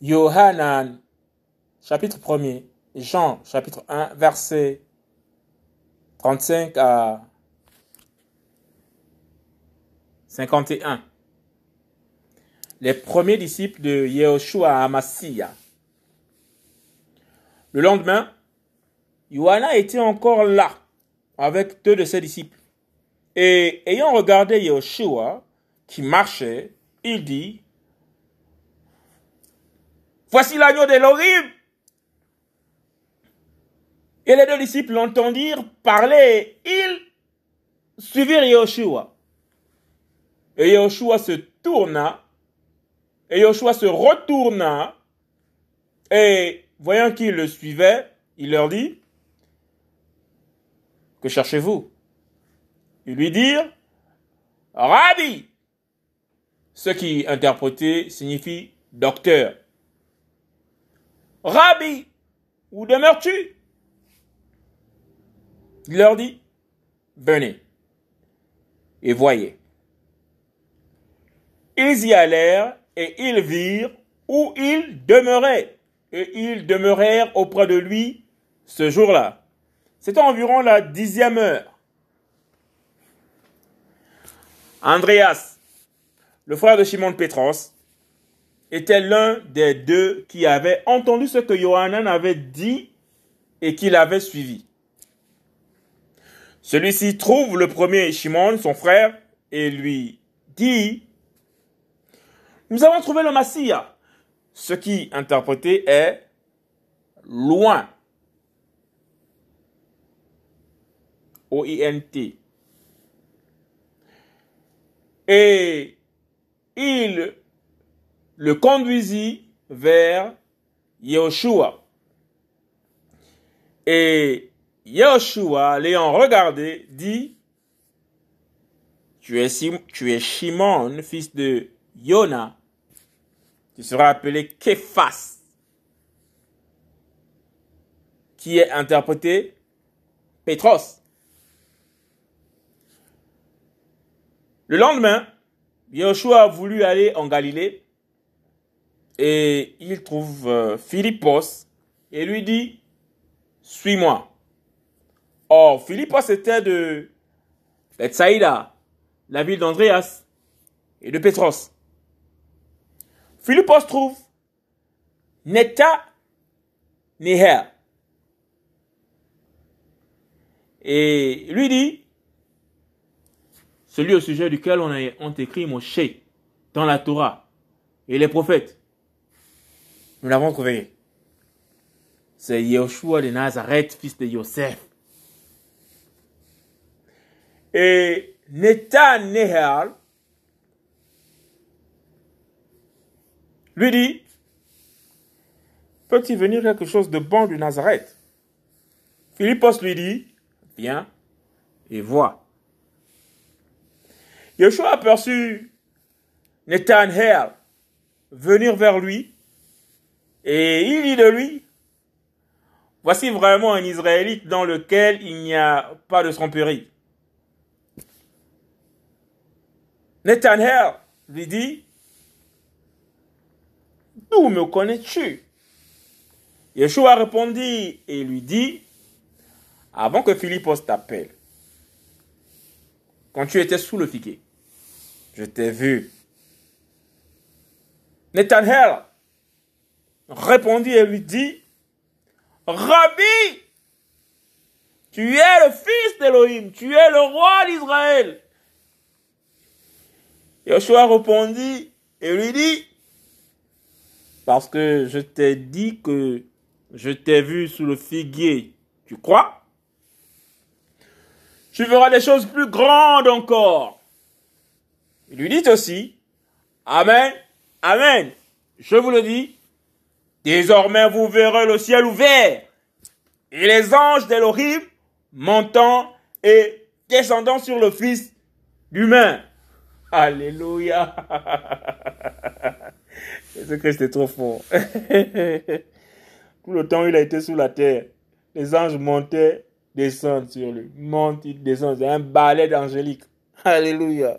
Yohanan, chapitre 1er, Jean, chapitre 1, verset 35 à 51. Les premiers disciples de Yehoshua Amasia. Le lendemain, Yohana était encore là avec deux de ses disciples. Et ayant regardé Yehoshua qui marchait, il dit, Voici l'agneau d'Elohim. Et les deux disciples l'entendirent parler. Ils suivirent Yehoshua. Et Yehoshua se tourna. Et Yehoshua se retourna. Et voyant qu'ils le suivaient, il leur dit, Que cherchez-vous? Ils lui dirent, Rabbi. Ce qui interprété signifie docteur. Rabbi, où demeures-tu? Il leur dit, venez et voyez. Ils y allèrent et ils virent où il demeurait. Et ils demeurèrent auprès de lui ce jour-là. C'était environ la dixième heure. Andreas, le frère de Simon Petros, était l'un des deux qui avait entendu ce que Johanan avait dit et qui l'avait suivi. Celui-ci trouve le premier Shimon, son frère, et lui dit, nous avons trouvé le Massia. Ce qui, interprété, est loin. O-I-N-T. Et il le conduisit vers Yehoshua. Et Yehoshua, l'ayant regardé, dit, tu es, tu Shimon, fils de Yona. Tu seras appelé Kephas, qui est interprété Petros. Le lendemain, Yehoshua a voulu aller en Galilée et il trouve euh, Philippos et lui dit, suis-moi. Or, Philippos était de Bethsaïda, la ville d'Andréas et de Petros. Philippos trouve Neta Neher et lui dit, celui au sujet duquel on a écrit Moshe dans la Torah et les prophètes. Nous l'avons trouvé. C'est Yeshua de Nazareth, fils de Yosef. Et Netanyahu lui dit, peut-il venir quelque chose de bon du Nazareth? Philippos lui dit, viens et vois. Yeshua aperçut Netanyahu venir vers lui et il dit de lui, voici vraiment un Israélite dans lequel il n'y a pas de tromperie. Netanyahu lui dit, d'où me connais-tu? Yeshua répondit et lui dit, avant que Philippos t'appelle, quand tu étais sous le figuier, je t'ai vu. Netanyahu répondit et lui dit, Rabbi, tu es le fils d'Élohim, tu es le roi d'Israël. Yeshua répondit et lui dit, parce que je t'ai dit que je t'ai vu sous le figuier, tu crois? Tu verras des choses plus grandes encore. Il lui dit aussi, Amen, Amen, je vous le dis, désormais vous verrez le ciel ouvert et les anges d'Elohim montant et descendant sur le Fils d'humain. Alléluia. Jésus-Christ est trop fort. Tout le temps il a été sous la terre, les anges montaient, descendent sur lui. Montent, descendent. C'est un ballet d'angélique. Alléluia.